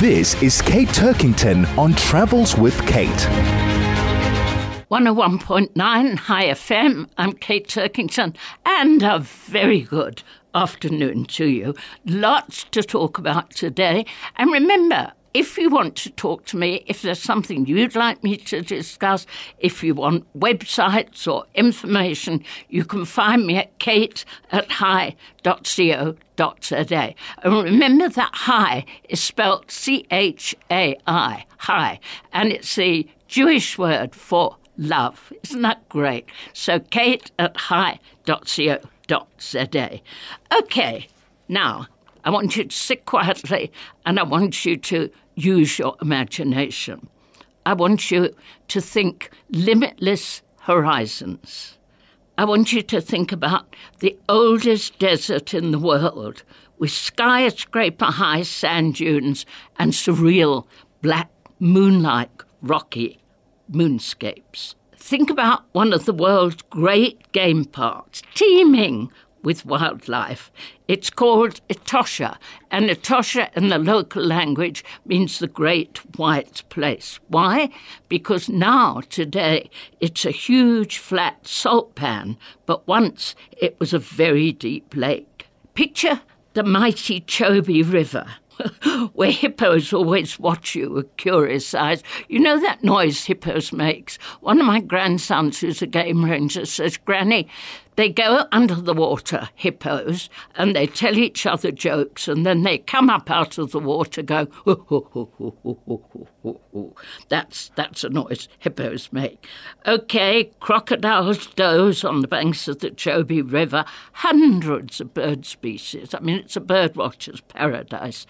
This is Kate Turkington on Travels with Kate. 101.9 Chai FM. I'm Kate Turkington, and a very good afternoon to you. Lots to talk about today. And remember, if you want to talk to me, if there's something you'd like me to discuss, if you want websites or information, you can find me at kate at chai.co.za. And remember that Chai is spelled C H A I, Chai, and it's the Jewish word for love. Isn't that great? So kate at chai.co.za. Okay, now I want you to sit quietly and I want you to use your imagination. I want you to think limitless horizons. I want you to think about the oldest desert in the world with skyscraper high sand dunes and surreal black moonlight rocky moonscapes. Think about one of the world's great game parks, teeming with wildlife. It's called Etosha, and Etosha in the local language means the great white place. Why? Because now, today, it's a huge flat salt pan, but once it was a very deep lake. Picture the mighty Chobe River where hippos always watch you with curious eyes. You know that noise hippos makes? One of my grandsons, who's a game ranger, says, Granny, they go under the water, hippos, and they tell each other jokes, and then they come up out of the water, go, that's that's a noise hippos make. Okay, crocodiles doze on the banks of the Chobe River, hundreds of bird species. I mean, it's a bird watcher's paradise.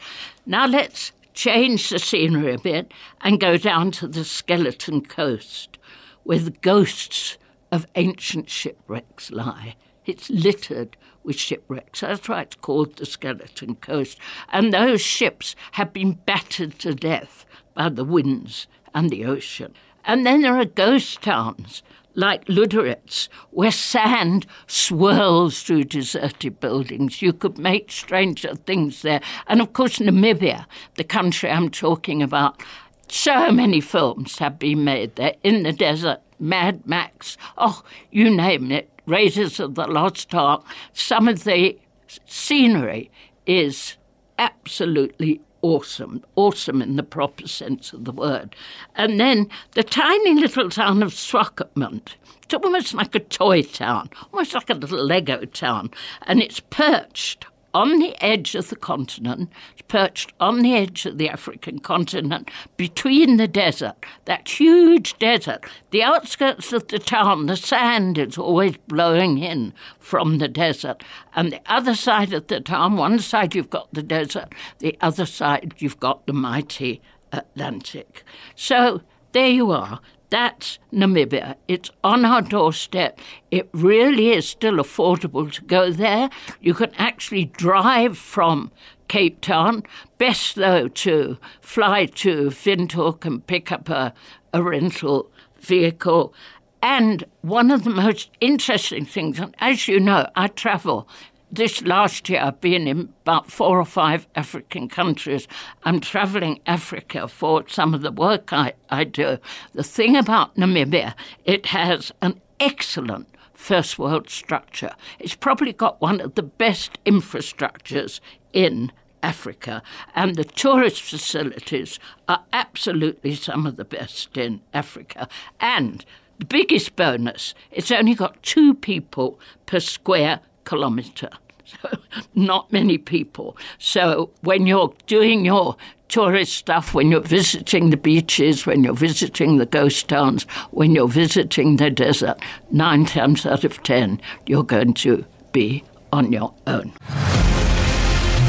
Now let's change the scenery a bit and go down to the Skeleton Coast, with ghosts of ancient shipwrecks lie. It's littered with shipwrecks. That's why it's called the Skeleton Coast. And those ships have been battered to death by the winds and the ocean. And then there are ghost towns like Luderitz, where sand swirls through deserted buildings. You could make stranger things there. And of course, Namibia, the country I'm talking about, so many films have been made there in the desert Mad Max, oh, you name it, Raiders of the Lost Ark. Some of the scenery is absolutely awesome, awesome in the proper sense of the word. And then the tiny little town of Swakopmund. It's almost like a toy town, almost like a little Lego town, and it's perched on the edge of the continent, perched on the edge of the African continent, between the desert, that huge desert. The outskirts of the town, the sand is always blowing in from the desert. And the other side of the town, one side you've got the desert, the other side you've got the mighty Atlantic. So there you are. That's Namibia. It's on our doorstep. It really is still affordable to go there. You can actually drive from Cape Town, best though to fly to Windhoek and pick up a, a rental vehicle. And one of the most interesting things, and as you know, I travel this last year, I've been in about four or five African countries. I'm traveling Africa for some of the work I, I do. The thing about Namibia, it has an excellent first world structure. It's probably got one of the best infrastructures in Africa, and the tourist facilities are absolutely some of the best in Africa. And the biggest bonus, it's only got two people per square kilometre. So, not many people. So, when you're doing your tourist stuff, when you're visiting the beaches, when you're visiting the ghost towns, when you're visiting the desert, nine times out of ten, you're going to be on your own.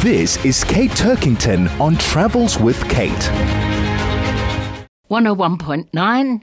This is Kate Turkington on Travels with Kate. 101.9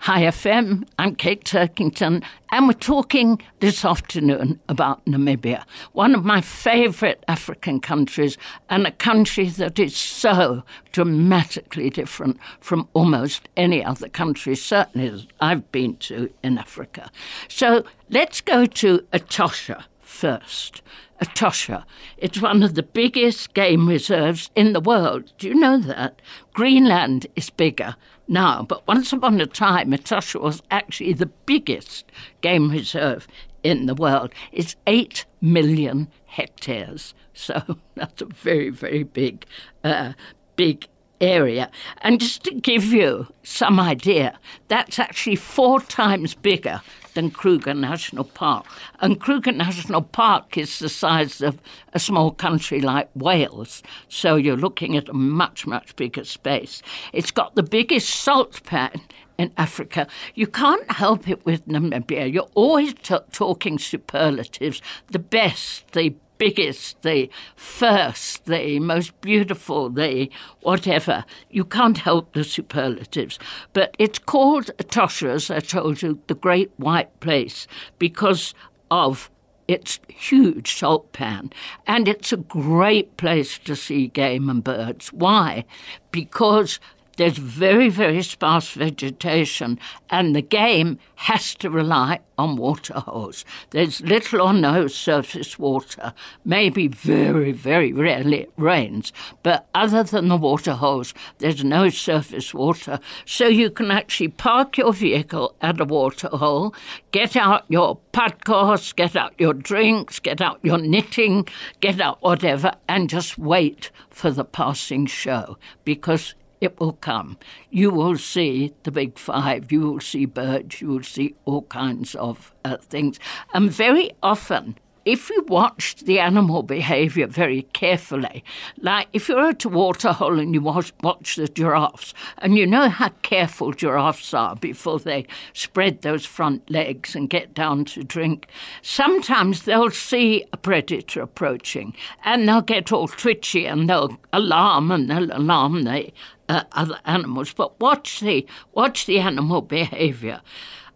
Chai FM, I'm Kate Turkington, and we're talking this afternoon about Namibia, one of my favourite African countries, and a country that is so dramatically different from almost any other country, certainly I've been to in Africa. So let's go to Etosha first. Etosha. It's one of the biggest game reserves in the world. Do you know that? Greenland is bigger now, but once upon a time, Etosha was actually the biggest game reserve in the world. It's 8 million hectares. So that's a very, very big, uh, big area. And just to give you some idea, that's actually four times bigger than Kruger National Park. And Kruger National Park is the size of a small country like Wales, so you're looking at a much, much bigger space. It's got the biggest salt pan in Africa. You can't help it with Namibia. You're always t- talking superlatives, the best, the biggest, the first, the most beautiful, the whatever. You can't help the superlatives. But it's called Etosha, as I told you, the Great White Place, because of its huge salt pan. And it's a great place to see game and birds. Why? Because there's very, very sparse vegetation, and the game has to rely on water holes. There's little or no surface water. Maybe very, very rarely it rains, but other than the water holes, there's no surface water. So you can actually park your vehicle at a water hole, get out your padkos, get out your drinks, get out your knitting, get out whatever, and just wait for the passing show because it will come. You will see the big five, you will see birds, you will see all kinds of uh, things. And very often, if you watch the animal behavior very carefully, like if you're at a waterhole and you watch, watch, the giraffes, and you know how careful giraffes are before they spread those front legs and get down to drink, sometimes they'll see a predator approaching and they'll get all twitchy and they'll alarm and they'll alarm the uh, other animals. But watch the watch the animal behavior.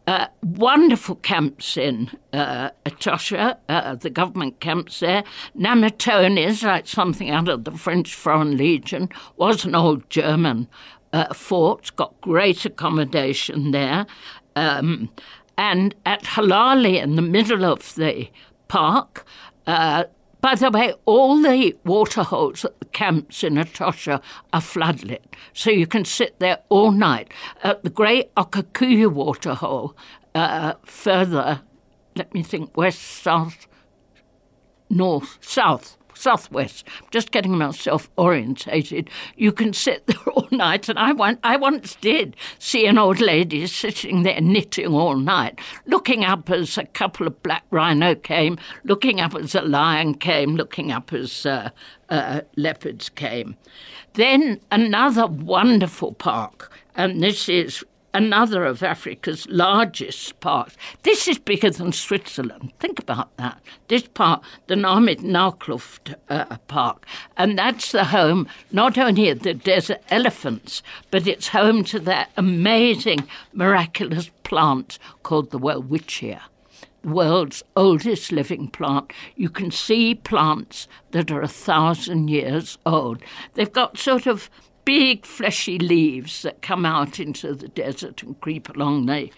Uh, wonderful camps in uh, uh, the government camps there. Namutoni's, like something out of the French Foreign Legion, was an old German uh, fort, got great accommodation there. Um, and at Halali, in the middle of the park, uh, by the way, all the water holes at the camps in Etosha are floodlit, so you can sit there all night. At the great Okaukuejo waterhole, uh, further, let me think, west, south, north, south, southwest, just getting myself orientated. You can sit there all night, and I, want, I once did see an old lady sitting there knitting all night, looking up as a couple of black rhino came, looking up as a lion came, looking up as uh, uh, leopards came. Then another wonderful park, and this is another of Africa's largest parks. This is bigger than Switzerland. Think about that. This park, the Namib Naukluft uh, Park, and that's the home not only of the desert elephants, but it's home to that amazing, miraculous plant called the welwitschia. The world's oldest living plant. You can see plants that are a thousand years old. They've got sort of big fleshy leaves that come out into the desert and creep along the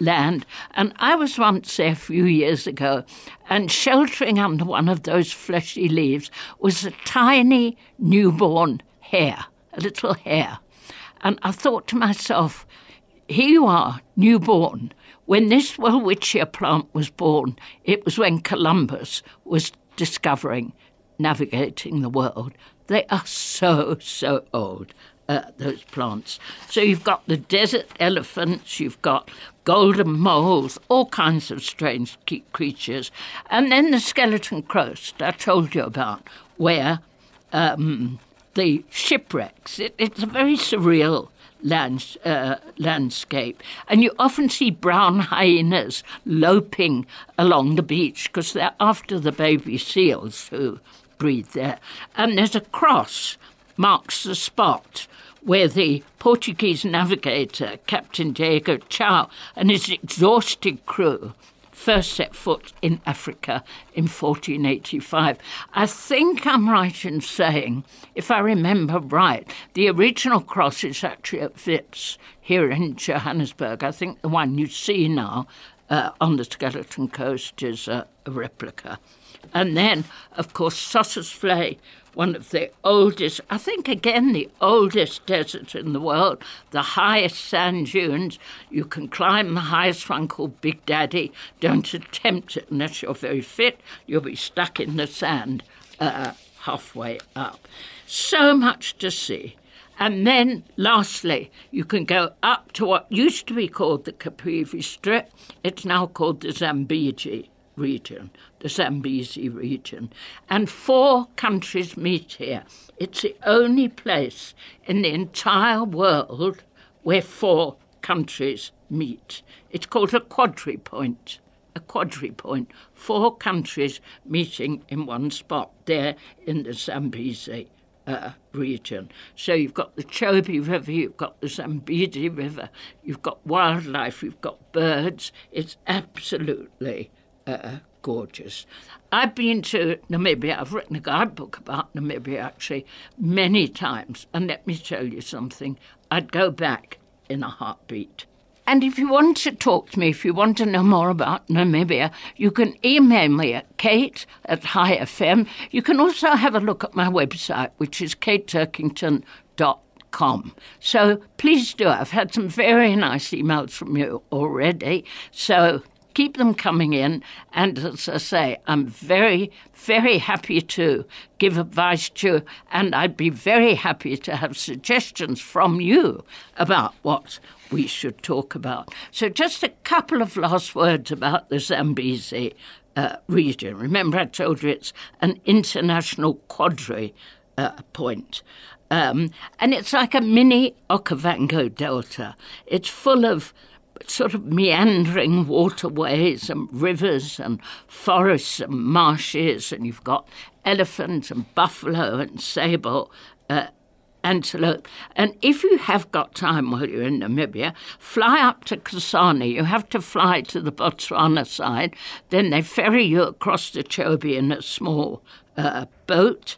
land. And I was once there a few years ago, and sheltering under one of those fleshy leaves was a tiny newborn hare, a little hare. And I thought to myself, here you are, newborn. When this Welwitschia plant was born, it was when Columbus was discovering, navigating the world. They are so, so old. Uh, those plants. So you've got the desert elephants, you've got golden moles, all kinds of strange creatures, and then the skeleton coast I told you about, where um, the shipwrecks. It, it's a very surreal land, uh, landscape, and you often see brown hyenas loping along the beach because they're after the baby seals who breed there. And there's a cross marks the spot where the Portuguese navigator, Captain Diego Cão, and his exhausted crew first set foot in Africa in 1485. I think I'm right in saying, if I remember right, the original cross is actually at Wits here in Johannesburg. I think the one you see now uh, on the Skeleton Coast is a, a replica. And then, of course, Sossusvlei, one of the oldest, I think again, the oldest desert in the world, the highest sand dunes. You can climb the highest one called Big Daddy. Don't attempt it unless you're very fit. You'll be stuck in the sand uh, halfway up. So much to see. And then, lastly, you can go up to what used to be called the Caprivi Strip. It's now called the Zambezi region, the Zambezi region. And four countries meet here. It's the only place in the entire world where four countries meet. It's called a quadripoint. A quadripoint. Four countries meeting in one spot there in the Zambezi uh, region. So you've got the Chobe River, you've got the Zambezi River, you've got wildlife, you've got birds. It's absolutely uh, gorgeous. I've been to Namibia, I've written a guidebook about Namibia actually many times, and let me tell you something, I'd go back in a heartbeat. And if you want to talk to me, if you want to know more about Namibia, you can email me at kate at Chai FM. You can also have a look at my website, which is kateturkington.com. So please do. I've had some very nice emails from you already. So keep them coming in. And as I say, I'm very, very happy to give advice to, and I'd be very happy to have suggestions from you about what we should talk about. So, just a couple of last words about the Zambezi uh, region. Remember, I told you it's an international quadri uh, point. Um, and it's like a mini Okavango Delta. It's full of sort of meandering waterways and rivers and forests and marshes, and you've got elephant and buffalo and sable. Uh, antelope. And if you have got time while you're in Namibia, fly up to Kasane. You have to fly to the Botswana side. Then they ferry you across the Chobe in a small uh, boat.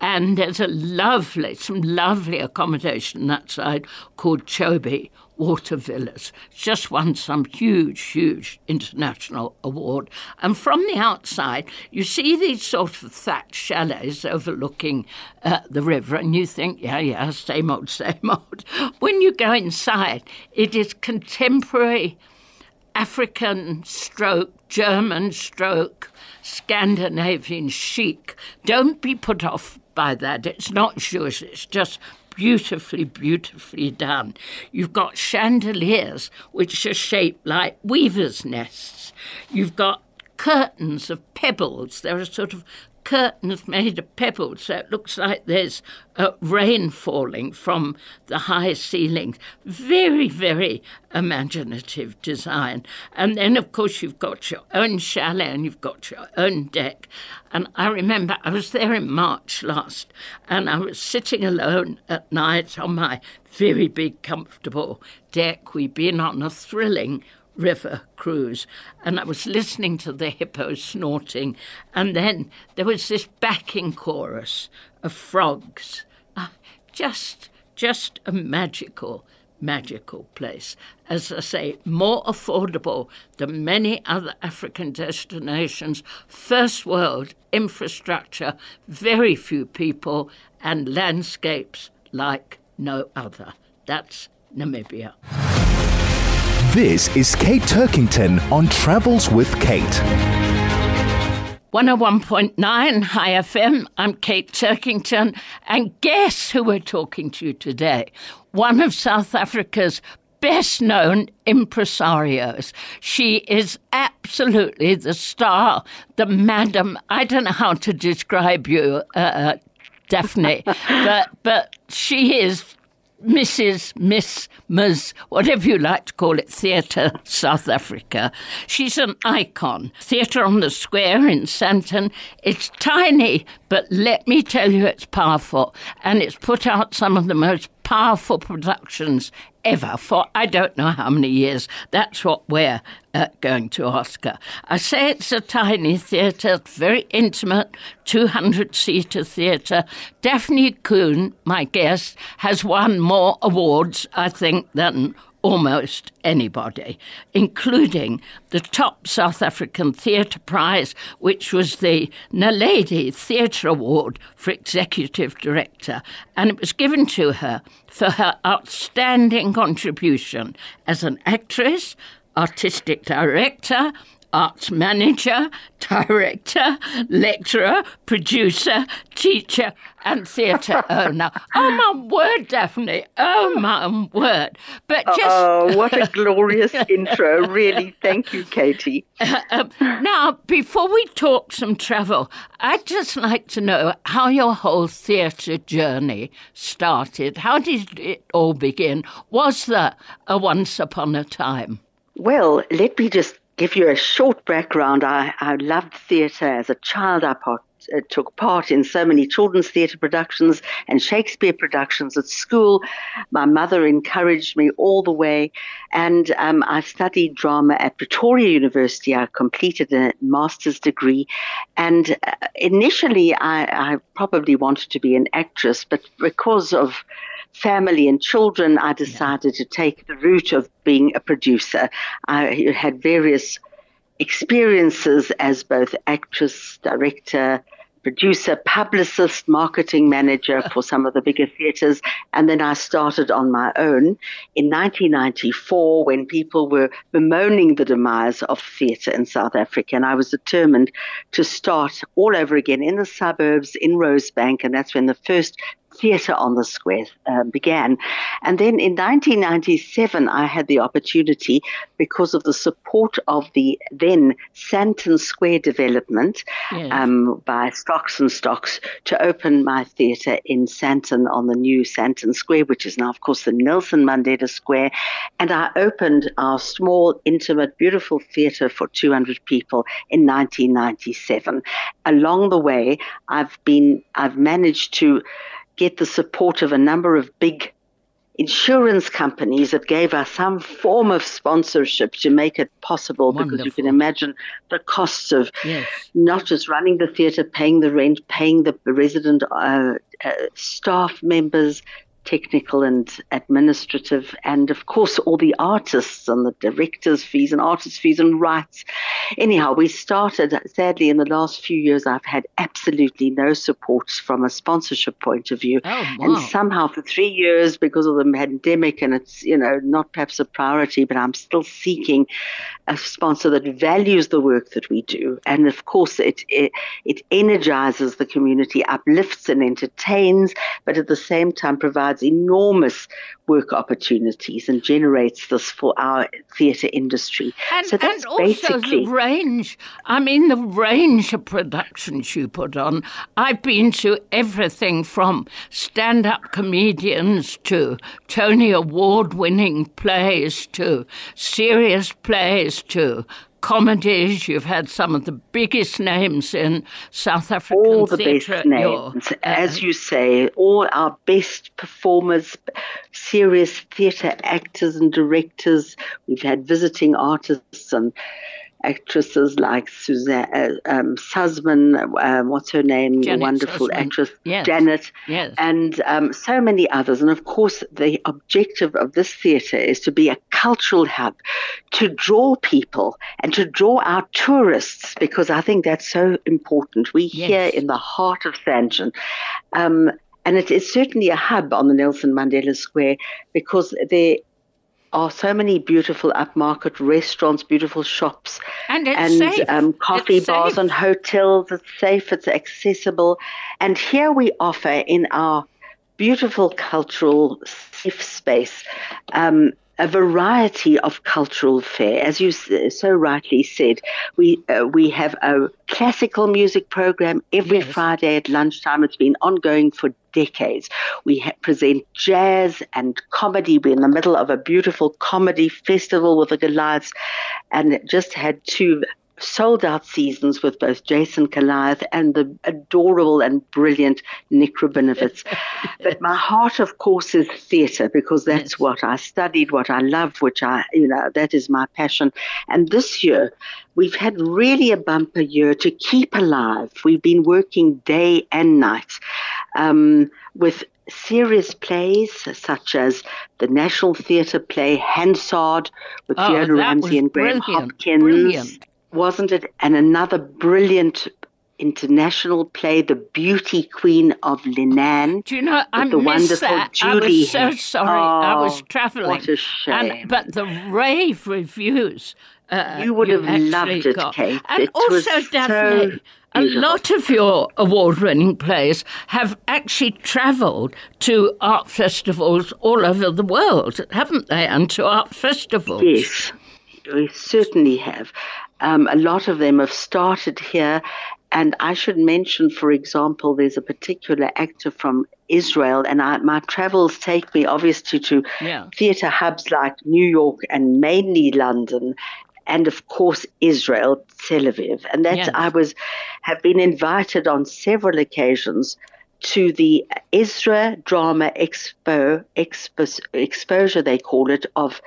And there's a lovely, some lovely accommodation that side called Chobe Water Villas. Just won some huge, huge international award. And from the outside, you see these sort of thatched chalets overlooking uh, the river, and you think, yeah, yeah, same old, same old. When you go inside, it is contemporary African stroke, German stroke, Scandinavian chic. Don't be put off by that. It's not Jewish, it's just beautifully, beautifully done. You've got chandeliers which are shaped like weavers' nests. You've got curtains of pebbles. There are a sort of curtains made of pebbles, so it looks like there's uh, rain falling from the high ceilings. Very, very imaginative design. And then, of course, you've got your own chalet and you've got your own deck. And I remember I was there in March last, and I was sitting alone at night on my very big, comfortable deck. We'd been on a thrilling river cruise, and I was listening to the hippo snorting, and then there was this backing chorus of frogs. Uh, just, just a magical, magical place. As I say, more affordable than many other African destinations. First world infrastructure, very few people, and landscapes like no other. That's Namibia. This is Kate Turkington on Travels with Kate. 101.9 Chai FM. I'm Kate Turkington, and guess who we're talking to today? One of South Africa's best known impresarios. She is absolutely the star, the madam. I don't know how to describe you, uh, Daphne, but but she is Mrs. Miss Ms. whatever you like to call it, Theatre South Africa. She's an icon. Theatre on the Square in Sandton. It's tiny, but let me tell you, it's powerful. And it's put out some of the most powerful productions ever for I don't know how many years. That's what we're uh, going to Oscar. I say it's a tiny theatre, very intimate, 200 seater theatre. Daphne Kuhn, my guest, has won more awards, I think, than almost anybody, including the top South African Theatre Prize, which was the Naledi Theatre Award for Executive Director, and it was given to her for her outstanding contribution as an actress, artistic director, arts manager, director, lecturer, producer, teacher, and theatre owner. Oh my word, Daphne! Oh my word! But just oh, what a glorious intro! Really, thank you, Katie. Uh, now, before we talk some travel, I'd just like to know how your whole theatre journey started. How did it all begin? Was there a once upon a time? Well, let me just give you a short background, I, I loved theatre as a child. I part, uh, took part in so many children's theatre productions and Shakespeare productions at school. My mother encouraged me all the way, and um, I studied drama at Pretoria University. I completed a master's degree, and uh, initially I, I probably wanted to be an actress, but because of family and children, I decided yeah. to take the route of being a producer. I had various experiences as both actress, director, producer, publicist, marketing manager for some of the bigger theatres. And then I started on my own in 1994 when people were bemoaning the demise of theatre in South Africa. And I was determined to start all over again in the suburbs, in Rosebank. And that's when the first theatre on the square uh, began. And then in 1997, I had the opportunity, because of the support of the then Sandton Square development yes. um, by Stocks and Stocks, to open my theatre in Sandton on the new Sandton Square, which is now, of course, the Nelson Mandela Square. And I opened our small, intimate, beautiful theatre for 200 people in 1997. Along the way, I've been, I've managed to get the support of a number of big insurance companies that gave us some form of sponsorship to make it possible Wonderful. because you can imagine the costs of yes. not just running the theatre, paying the rent, paying the resident uh, uh, staff members, technical and administrative, and of course, all the artists and the directors' fees and artists' fees and rights. Anyhow, we started, sadly, in the last few years, I've had absolutely no support from a sponsorship point of view. Oh, wow. And somehow, for three years, because of the pandemic, and it's, you know, not perhaps a priority, but I'm still seeking a sponsor that values the work that we do. And of course, it, it, it energizes the community, uplifts and entertains, but at the same time provides enormous work opportunities and generates this for our theatre industry. And, so that's and also basically, the range. I mean, the range of productions you put on. I've been to everything from stand up comedians to Tony Award winning plays to serious plays to comedies. You've had some of the biggest names in South African All the theatre. best names, uh, as you say, all our best performers, serious theatre actors and directors. We've had visiting artists and actresses like Suzanne uh, um, Suzman, uh, what's her name, Janet wonderful Suzman. actress yes. Janet, yes. and um, so many others. And of course, the objective of this theatre is to be a cultural hub, to draw people and to draw our tourists, because I think that's so important. We yes. here in the heart of Sandton. Um, and it is certainly a hub on the Nelson Mandela Square because there are so many beautiful upmarket restaurants, beautiful shops, and, and um, coffee it's bars safe. and hotels. It's safe, it's accessible. And here we offer in our beautiful cultural safe space um, a variety of cultural fare. As you so rightly said, we uh, we have a classical music program every yes. Friday at lunchtime. It's been ongoing for decades. We ha- present jazz and comedy. We're in the middle of a beautiful comedy festival with the Goliaths, and just had two sold out seasons with both Jason Goliath and the adorable and brilliant Nick Rabinowitz. but my heart, of course, is theatre because that's what I studied, what I love, which I, you know, that is my passion. And this year, we've had really a bumper year to keep alive. We've been working day and night um, with serious plays such as the National Theatre play Hansard with Oh, Fiona Ramsey and Graham brilliant, Hopkins. brilliant. Wasn't it? And another brilliant international play, The Beauty Queen of Leenane. Do you know, I the missed that. I was so sorry. I was Oh, travelling. what a shame. And, but the rave reviews. Uh, You would have loved it, got. Kate. And It also, so a lot of your award winning plays have actually travelled to art festivals all over the world, haven't they? And to art festivals. Yes, we certainly have. Um, a lot of them have started here. And I should mention, for example, there's a particular actor from Israel, and I, my travels take me obviously to Yeah. theatre hubs like New York and mainly London, and of course Israel, Tel Aviv. And that's Yes. I was have been invited on several occasions to the Ezra Drama Expo, Expo exposure they call it of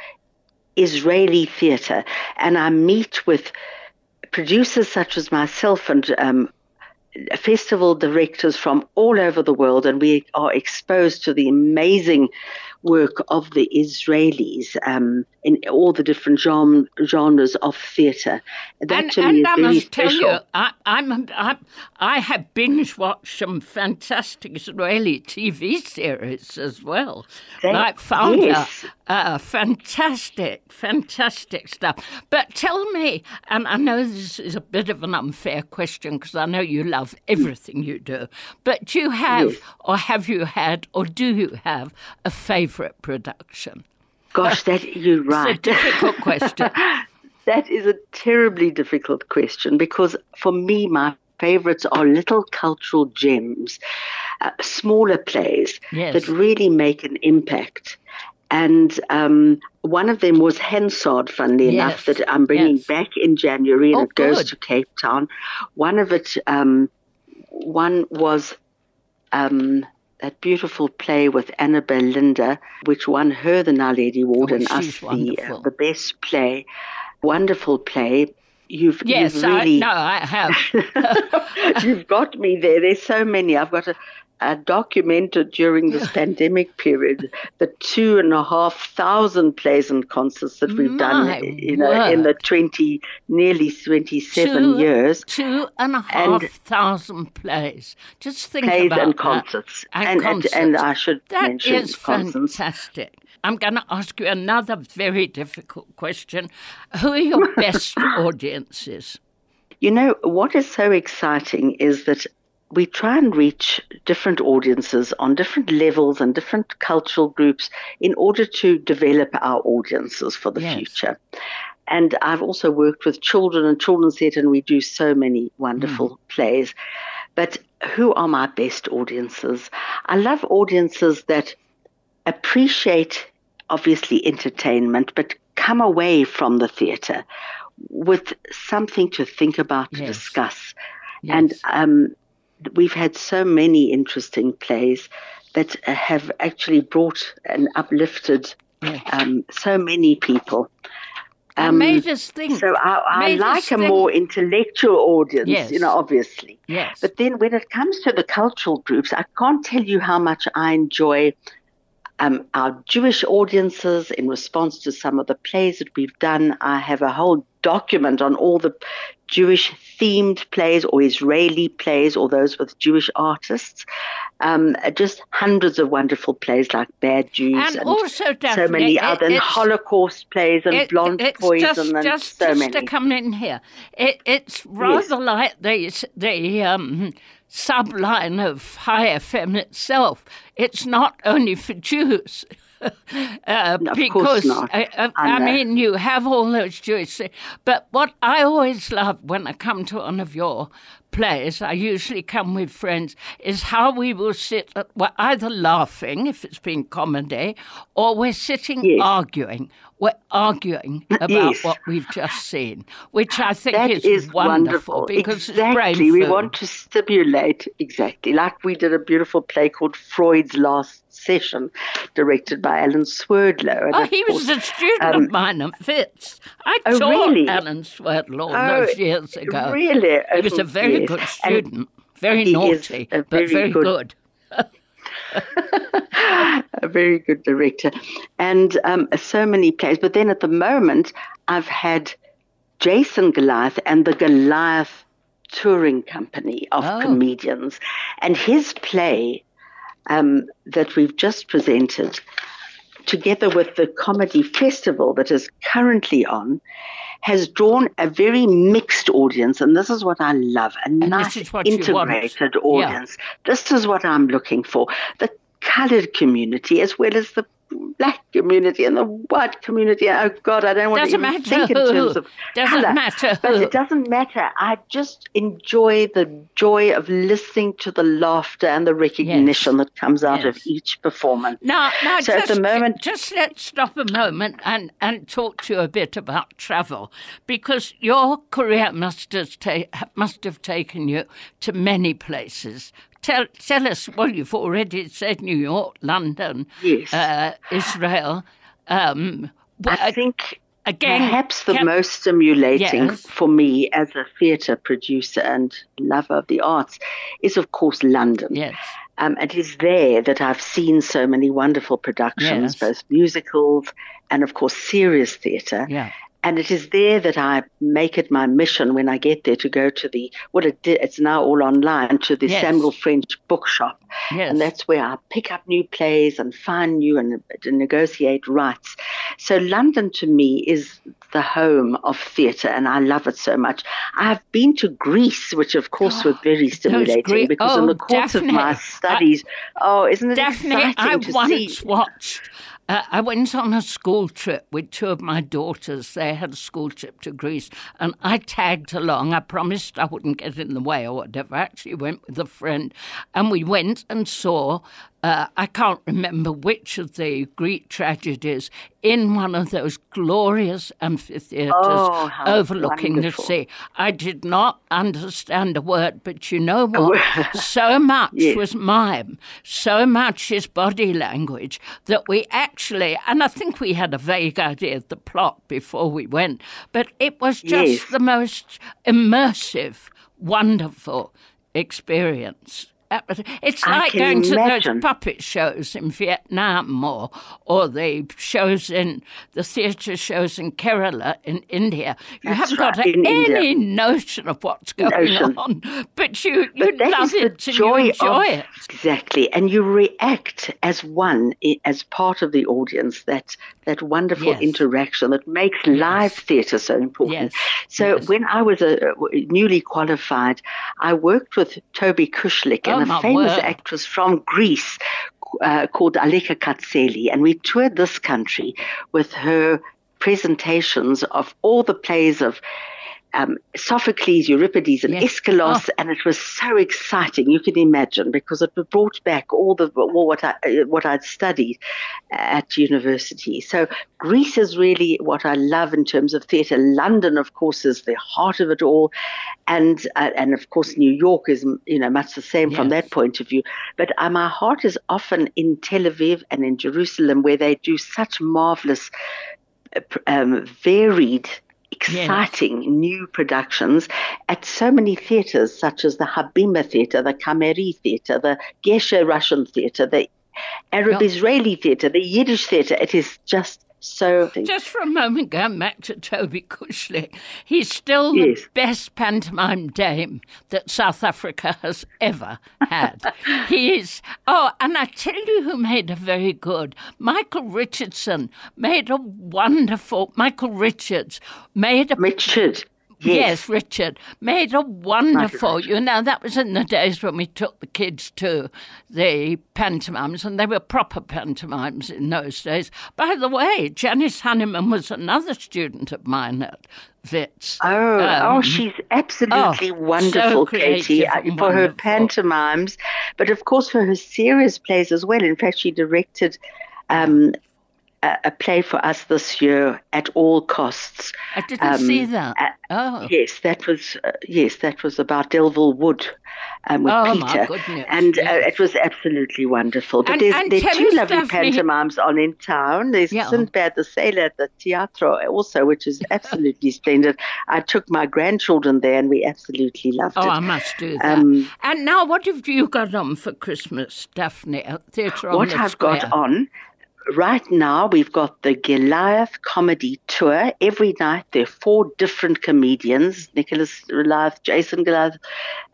Israeli theatre, and I meet with producers such as myself and um, festival directors from all over the world, and we are exposed to the amazing work of the Israelis um, in all the different genre, genres of theatre. That and, and I must tell you, I, I'm, I, I have binge watched some fantastic Israeli TV series as well, Thank- like Fauda. yes. Uh, fantastic, fantastic stuff. But tell me, and I know this is a bit of an unfair question because I know you love everything you do, but do you have, Yes. or have you had, or do you have a favourite production? Gosh, that you're right. It's a difficult question. That is a terribly difficult question because for me, my favorites are little cultural gems, uh, smaller plays Yes. that really make an impact. And um, one of them was Hansard, funnily enough, that I'm bringing yes. back in January and Oh, it goes good. to Cape Town. One of it, um, one was um, that beautiful play with Annabel Linder, which won her the Naledi Award Oh, and us the, uh, the best play. Wonderful play. You've, Yes, you've really I, no, I have. You've got me there. There's so many. I've got a, a documented during this pandemic period the two and a half thousand plays and concerts that we've My done, you know, in the twenty, nearly twenty-seven Two- years. Two and a half thousand plays. Just think Plays about and that. concerts. And, And- and- concerts. and I should That mention is concerts. fantastic. I'm going to ask you another very difficult question. Who are your best audiences? You know, what is so exciting is that we try and reach different audiences on different levels and different cultural groups in order to develop our audiences for the Yes. future. And I've also worked with children and children's theatre, and we do so many wonderful Mm. plays. But who are my best audiences? I love audiences that appreciate, obviously, entertainment, but come away from the theatre with something to think about, to Yes. discuss. Yes. And um, we've had so many interesting plays that have actually brought and uplifted um, so many people. Um, made us think. so I, I like a think. more intellectual audience, Yes. you know, obviously. Yes. But then when it comes to the cultural groups, I can't tell you how much I enjoy um, our Jewish audiences in response to some of the plays that we've done. I have a whole document on all the Jewish themed plays or Israeli plays or those with Jewish artists. Um, just hundreds of wonderful plays like Bad Jews And also, so many it- other it's- Holocaust plays and It- Blonde Poison just, and just, so just many. to come in here. It, it's rather like the the um, subline of Chai FM itself. It's not only for Jews. uh, No, because uh, I I mean, you have all those Jewish. But what I always love when I come to one of your plays, I usually come with friends, is how we will sit, at, we're either laughing if it's been comedy, or we're sitting Yes. arguing. We're arguing about Yes. what we've just seen, which I think That is, is wonderful, wonderful. because exactly. we want to stimulate exactly like we did a beautiful play called Freud's Last Session, directed by Alan Swerdlow. Oh, he was a student um, of mine at Wits. I Oh, taught really? Alan Swerdlow Oh, those years ago. really? He was a Oh, very good And student, very naughty, a but very very good- good. a very good director, and um, so many plays. But then at the moment, I've had Jason Goliath and the Goliath touring company of Oh. comedians, and his play um, that we've just presented, together with the comedy festival that is currently on, has drawn a very mixed audience, and this is what I love a this nice is what you want. integrated Yeah. audience. This is what I'm looking for the colored community as well as the black community and the white community. Oh God, I don't want Doesn't to even think in terms of Doesn't color. matter But who. it doesn't matter. I just enjoy the joy of listening to the laughter and the recognition that comes out of each performance. Now, now So at the moment- just let's stop a moment and, and talk to you a bit about travel, because your career must have, ta- must have taken you to many places. Tell, tell us, well, you've already said New York, London, Yes. uh, Israel. Um, I think again, perhaps the can- most stimulating Yes. for me as a theatre producer and lover of the arts is, of course, London. Yes. Um, it is there that I've seen so many wonderful productions, Yes. both musicals and, of course, serious theatre. Yeah. And it is there that I make it my mission when I get there to go to the, well, it, di- it's now all online, to the Yes. Samuel French bookshop. Yes. And that's where I pick up new plays and find new and, and negotiate rights. So London to me is the home of theatre, and I love it so much. I've been to Greece, which of course was very stimulating Gre- because oh, in the course of my Daphne, studies, oh, isn't it Daphne, exciting I to once see? watched. Uh, I went on a school trip with two of my daughters. They had a school trip to Greece, and I tagged along. I promised I wouldn't get in the way or whatever. I actually went with a friend, and we went and saw. Uh, I can't remember which of the Greek tragedies in one of those glorious amphitheatres Oh, overlooking wonderful. the sea. I did not understand a word, but you know what? so much Yes. was mime, so much is body language that we actually, and I think we had a vague idea of the plot before we went, but it was just Yes. the most immersive, wonderful experience. Uh, It's I like going to those puppet shows in Vietnam or or the shows in the theatre shows in Kerala in India. You That's haven't got in any India. notion of what's going Notion. on, but you you But love it and you enjoy of, it. Exactly, and you react as one, as part of the audience. That that wonderful Yes. interaction that makes live theatre so important. Yes, So yes. when I was a, newly qualified, I worked with Taubie Kushlick and a famous word. actress from Greece uh, called Aleka Katseli, and we toured this country with her presentations of all the plays of um, Sophocles, Euripides, and Yes. Aeschylus, and it was so exciting. You can imagine because it brought back all the all what I uh, what I'd studied at university. So Greece is really what I love in terms of theatre. London, of course, is the heart of it all, and uh, and of course New York is you know much the same from that point of view. But uh, my heart is often in Tel Aviv and in Jerusalem, where they do such marvelous, uh, um, varied. Exciting new productions at so many theatres, such as the Habima Theatre, the Cameri Theatre, the Gesher Russian Theatre, the Arab Israeli Theatre, the Yiddish Theatre. It is just so. Just for a moment, going back to Taubie Kushlick, he's still Yes. the best pantomime dame that South Africa has ever had. he is. Oh, and I tell you who made a very good. Michael Richardson made a wonderful. Michael Richards made a Richard. Yes. Richard made a wonderful. You know, that was in the days when we took the kids to the pantomimes, and they were proper pantomimes in those days. By the way, Janice Honeyman was another student of mine at Wits. Oh, Um, oh, she's absolutely oh, wonderful, so Katie, uh, for her pantomimes, but of course for her serious plays as well. In fact, she directed um, a, a, play for us this year at all costs. I didn't um, see that. Uh, oh, yes, that was uh, yes, that was about Delville Wood um, with oh, Peter, and uh, it was absolutely wonderful. But and, there's, and there's two lovely Daphne. pantomimes on in town. There's yeah. Sindbad the Sailor at the Teatro also, which is absolutely splendid. I took my grandchildren there, and we absolutely loved oh, it. Oh, I must do that. Um, and now, what have you got on for Christmas, Daphne? At Theatre on What I've Square? got on right now we've got the Goliath comedy tour. Every night there are four different comedians Nicholas Goliath, Jason Goliath,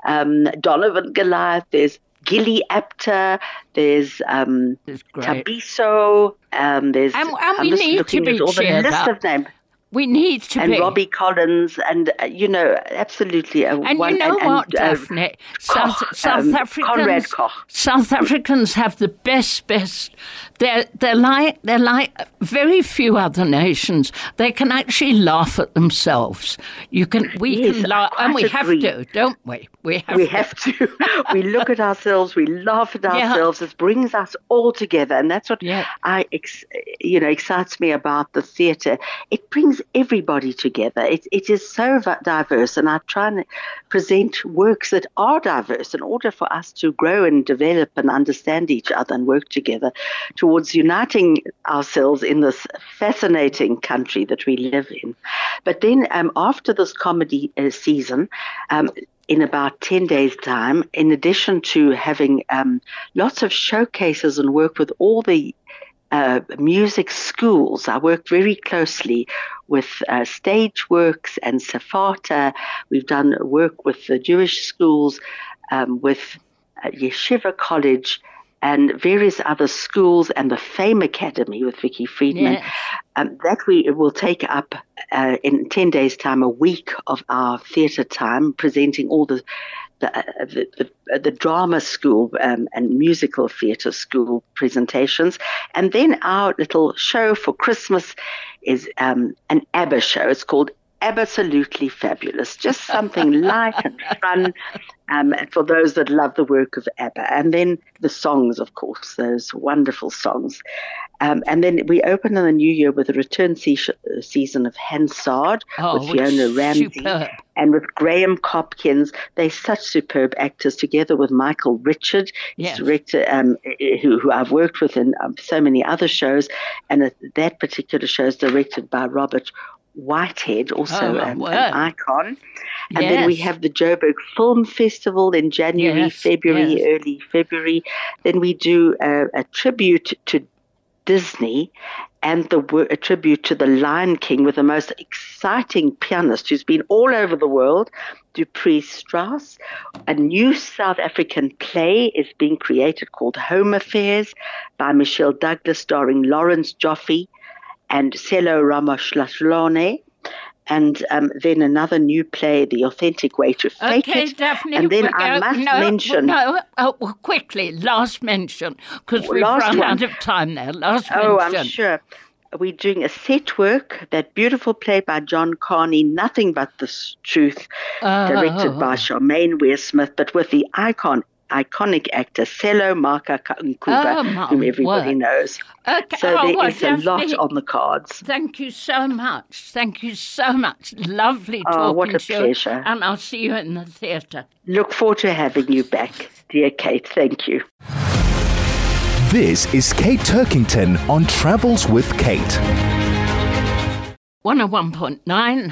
um, Donovan Goliath. There's Gilly Apter. There's um, Tabiso. Um, there's and, and I'm just looking at all the list up. of names. We need to and be. Robbie Collins, and uh, you know, absolutely. A and one, you know and, what, and, uh, South, Koch, South um, Africans. Conrad Koch. South Africans have the best, best. They're they're like they're like very few other nations. They can actually laugh at themselves. You can we yes, can laugh, and we agree. have to, don't we? We have. We to. have to. we look at ourselves. We laugh at Yeah. ourselves. It brings us all together, and that's what Yeah. I, ex, you know, excites me about the theatre. It brings everybody together. It, it is so diverse, and I try and present works that are diverse in order for us to grow and develop and understand each other and work together towards uniting ourselves in this fascinating country that we live in. But then, um, after this comedy uh, season. Um, in about 10 days' time, in addition to having um, lots of showcases and work with all the uh, music schools. I work very closely with uh, Stageworks and Safata. We've done work with the Jewish schools, um, with uh, Yeshiva College, and various other schools, and the Fame Academy with Vicky Friedman. Yes. Um, that we will take up uh, in 10 days' time, a week of our theatre time, presenting all the the, uh, the, the, drama school um, and musical theatre school presentations. And then our little show for Christmas is um, an ABBA show. It's called Absolutely Fabulous. Just something light and fun um, for those that love the work of ABBA. And then the songs, of course, those wonderful songs. Um, and then we open in the new year with a return se- season of Hansard Oh, with Fiona Ramsay superb. And with Graham Hopkins. They're such superb actors together with Michael Richard, Yes. director um, who, who I've worked with in um, so many other shows. And that particular show is directed by Robert Whitehead, also Oh, um, an icon. And then we have the Joburg Film Festival in January, Yes, February, yes. early February. Then we do a, a tribute to Disney and the a tribute to the Lion King with the most exciting pianist who's been all over the world, Dupree Strauss. A new South African play is being created called Home Affairs by Michelle Douglas, starring Lawrence Joffe and Celo Ramoshlaslone. And um, then another new play, The Authentic Way to Fake Okay, It. Daphne. and then I go- must no, mention. No, oh, well, quickly, last mention, because we've run one. out of time there. Last Oh, mention. Oh, I'm sure. We're doing a set work, that beautiful play by John Kani, Nothing But the Truth, directed Oh. by Charmaine Weir Smith, but with the icon, iconic actor Sello Maake ka-Ncube, Oh, whom everybody word. knows. Okay, So oh, there well, is a lot on the cards. Thank you so much. Thank you so much. Lovely Oh, talking what a to you. pleasure. And I'll see you in the theatre. Look forward to having you back, dear Kate. Thank you. This is Kate Turkington on Travels with Kate. 101.9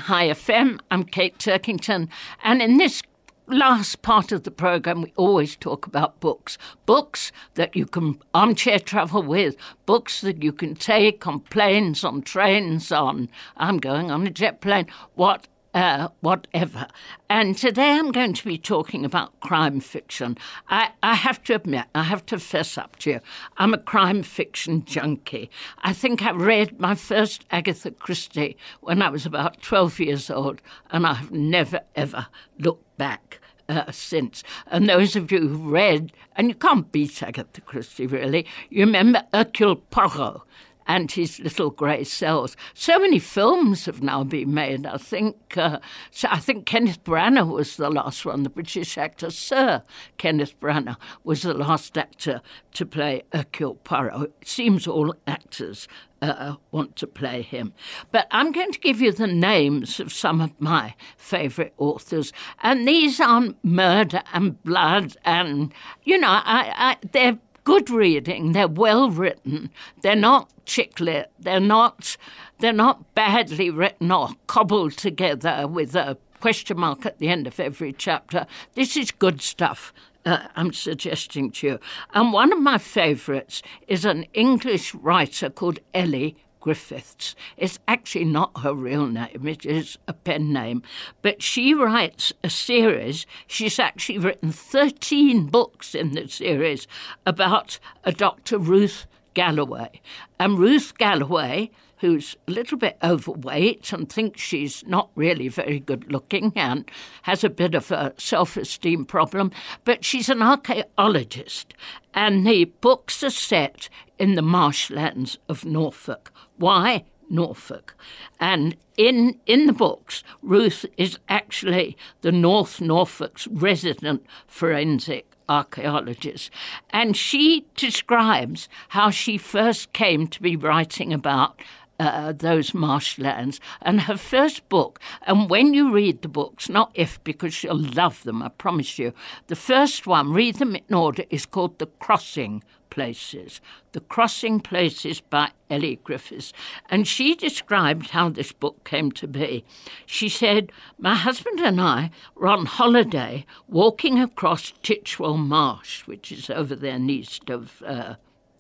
Chai FM. I'm Kate Turkington. And in this last part of the program, we always talk about books. Books that you can armchair travel with, books that you can take on planes, on trains, on, I'm going on a jet plane, what. Uh, whatever. And today I'm going to be talking about crime fiction. I, I have to admit, I have to fess up to you, I'm a crime fiction junkie. I think I read my first Agatha Christie when I was about 12 years old, and I have never, ever looked back. Uh, since. And those of you who've read, and you can't beat Agatha Christie really, you remember Hercule Poirot. and his little grey cells. So many films have now been made. I think uh, so I think Kenneth Branagh was the last one. The British actor Sir Kenneth Branagh was the last actor to play Hercule Poirot. It seems all actors uh, want to play him. But I'm going to give you the names of some of my favourite authors, and these aren't murder and blood, and you know, I, I, they're good reading. They're well written. They're not chick lit. They're not. They're not badly written or cobbled together with a question mark at the end of every chapter. This is good stuff uh, I'm suggesting to you. And one of my favourites is an English writer called Elly Griffiths. It's actually not her real name, it is a pen name. But she writes a series. She's actually written 13 books in the series about a Dr. Ruth Galloway. And Ruth Galloway who's a little bit overweight and thinks she's not really very good looking and has a bit of a self esteem problem, but she's an archaeologist. And the books are set in the marshlands of Norfolk. Why? Norfolk. And in, in the books, Ruth is actually the North Norfolk's resident forensic archaeologist. And she describes how she first came to be writing about uh, those marshlands. And her first book, and when you read the books, not if, because you'll love them, I promise you, the first one, read them in order, is called The Crossing Places. The Crossing Places by Elly Griffiths. And she described how this book came to be. She said, My husband and I were on holiday walking across Titchwell Marsh, which is over there east of uh,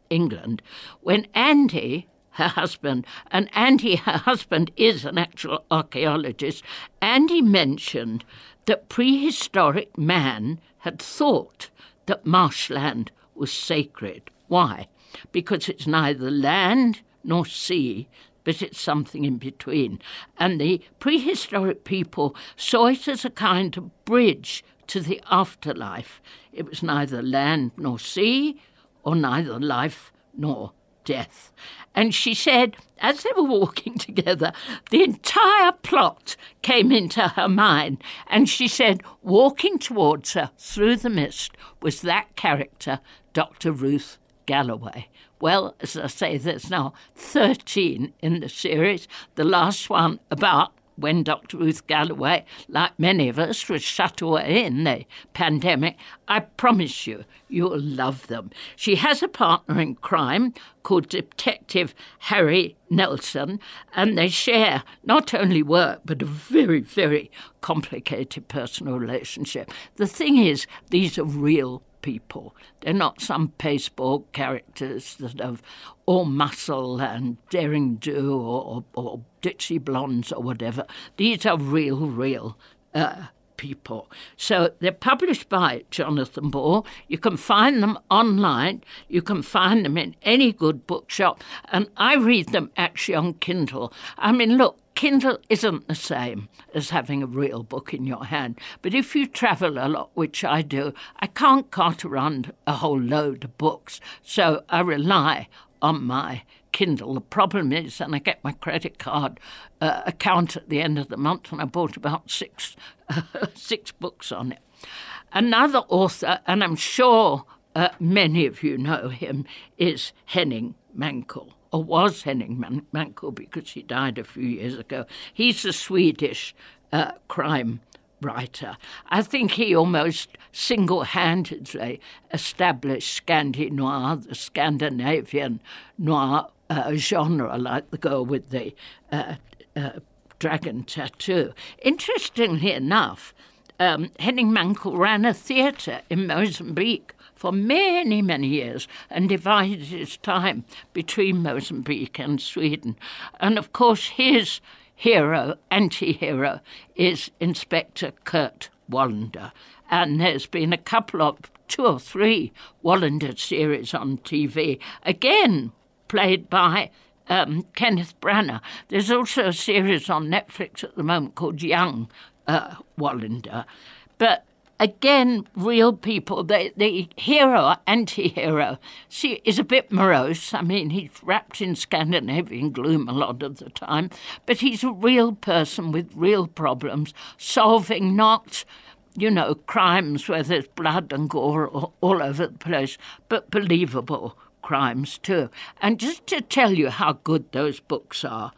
England, when Andy, her husband, and Andy, her husband, is an actual archaeologist. Andy mentioned that prehistoric man had thought that marshland was sacred. Why? Because it's neither land nor sea, but it's something in between. And the prehistoric people saw it as a kind of bridge to the afterlife. It was neither land nor sea, or neither life nor death. And she said, as they were walking together, the entire plot came into her mind. And she said, walking towards her through the mist was that character, Dr. Ruth Galloway. Well, as I say, there's now 13 in the series. The last one about when Dr. Ruth Galloway, like many of us, was shut away in the pandemic, I promise you, you'll love them. She has a partner in crime called Detective Harry Nelson, and they share not only work but a very, very complicated personal relationship. The thing is, these are real people. They're not some pasteboard characters that have all muscle and daring do or, or, ditchy blondes or whatever. These are real, real uh, people. So they're published by Jonathan Ball. You can find them online. You can find them in any good bookshop. And I read them actually on Kindle. I mean, look, Kindle isn't the same as having a real book in your hand. But if you travel a lot, which I do, I can't cart around a whole load of books. So I rely on my Kindle. The problem is, and I get my credit card uh, account at the end of the month, and I bought about six, six books on it. Another author, and I'm sure uh, many of you know him, is Henning Mankell or was Henning Man- Mankell because he died a few years ago. He's a Swedish uh, crime writer. I think he almost single handedly established Scandi noir, the Scandinavian noir uh, genre, like the girl with the uh, uh, dragon tattoo. Interestingly enough, um, Henning Mankell ran a theatre in Mozambique for many, many years and divided his time between Mozambique and Sweden. And of course, his hero, anti hero, is Inspector Kurt Wallander. And there's been a couple of two or three Wallander series on TV, again played by um, Kenneth Branagh. There's also a series on Netflix at the moment called Young uh, Wallander. But again, real people. The, the hero, anti hero, see, is a bit morose. I mean, he's wrapped in Scandinavian gloom a lot of the time, but he's a real person with real problems, solving not you know, crimes where there's blood and gore all, all over the place, but believable crimes too. And just to tell you how good those books are,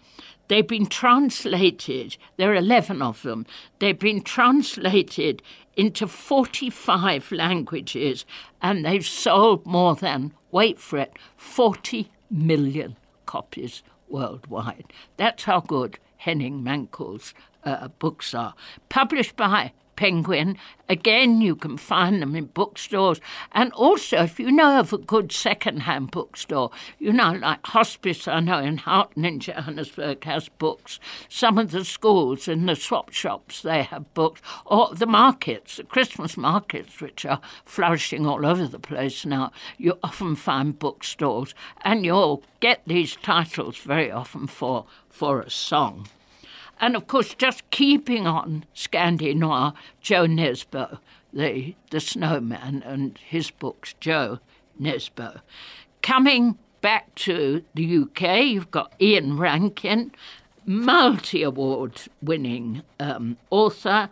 they've been translated, there are 11 of them, they've been translated into 45 languages and they've sold more than, wait for it, 40 million copies worldwide. That's how good Henning Mankell's uh, books are. Published by Penguin. Again, you can find them in bookstores. And also, if you know of a good second-hand bookstore, you know, like Hospice, I know in Houghton in Johannesburg has books. Some of the schools in the swap shops, they have books. Or the markets, the Christmas markets, which are flourishing all over the place now, you often find bookstores. And you'll get these titles very often for, for a song. And of course, just keeping on Scandi Noir, Jo Nesbo, the, the snowman, and his books, Jo Nesbo. Coming back to the UK, you've got Ian Rankin, multi award winning um, author.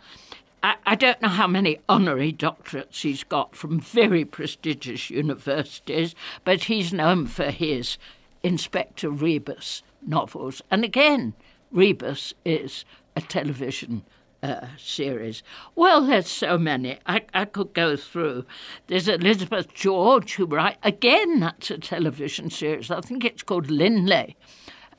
I, I, don't know how many honorary doctorates he's got from very prestigious universities, but he's known for his Inspector Rebus novels. And again, Rebus is a television uh, series. Well, there's so many. I, I could go through. There's Elizabeth George, who writes, again, that's a television series. I think it's called Linley.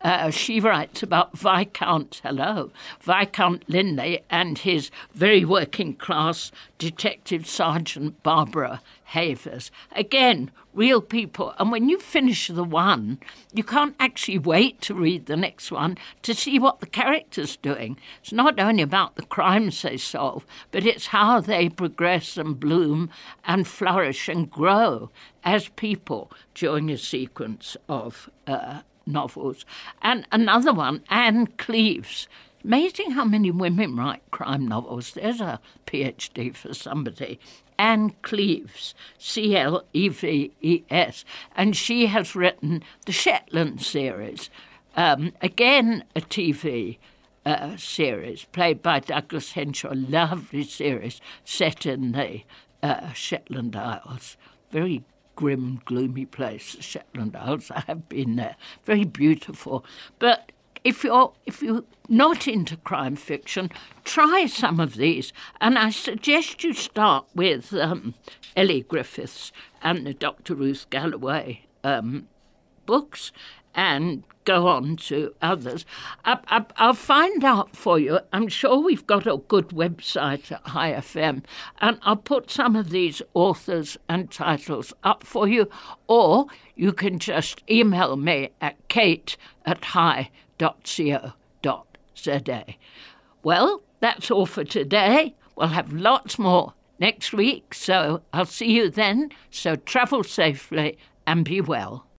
Uh, she writes about Viscount, hello, Viscount Linley and his very working class Detective Sergeant Barbara Havers. Again, real people. And when you finish the one, you can't actually wait to read the next one to see what the character's doing. It's not only about the crimes they solve, but it's how they progress and bloom and flourish and grow as people during a sequence of uh, novels. And another one, Ann Cleeves. Amazing how many women write crime novels. There's a PhD for somebody. Ann Cleeves, C L E V E S, and she has written the Shetland series, um, again a TV uh, series played by Douglas Henshall, lovely series set in the uh, Shetland Isles. Very grim, gloomy place, the Shetland Isles. I have been there. Very beautiful. But if you're if you're not into crime fiction, try some of these, and I suggest you start with um, Elly Griffiths and the Dr. Ruth Galloway um, books, and go on to others. I, will find out for you. I'm sure we've got a good website at Chai FM, and I'll put some of these authors and titles up for you, or you can just email me at kate at chai.co.za. Well, that's all for today. We'll have lots more next week, so I'll see you then. So travel safely and be well.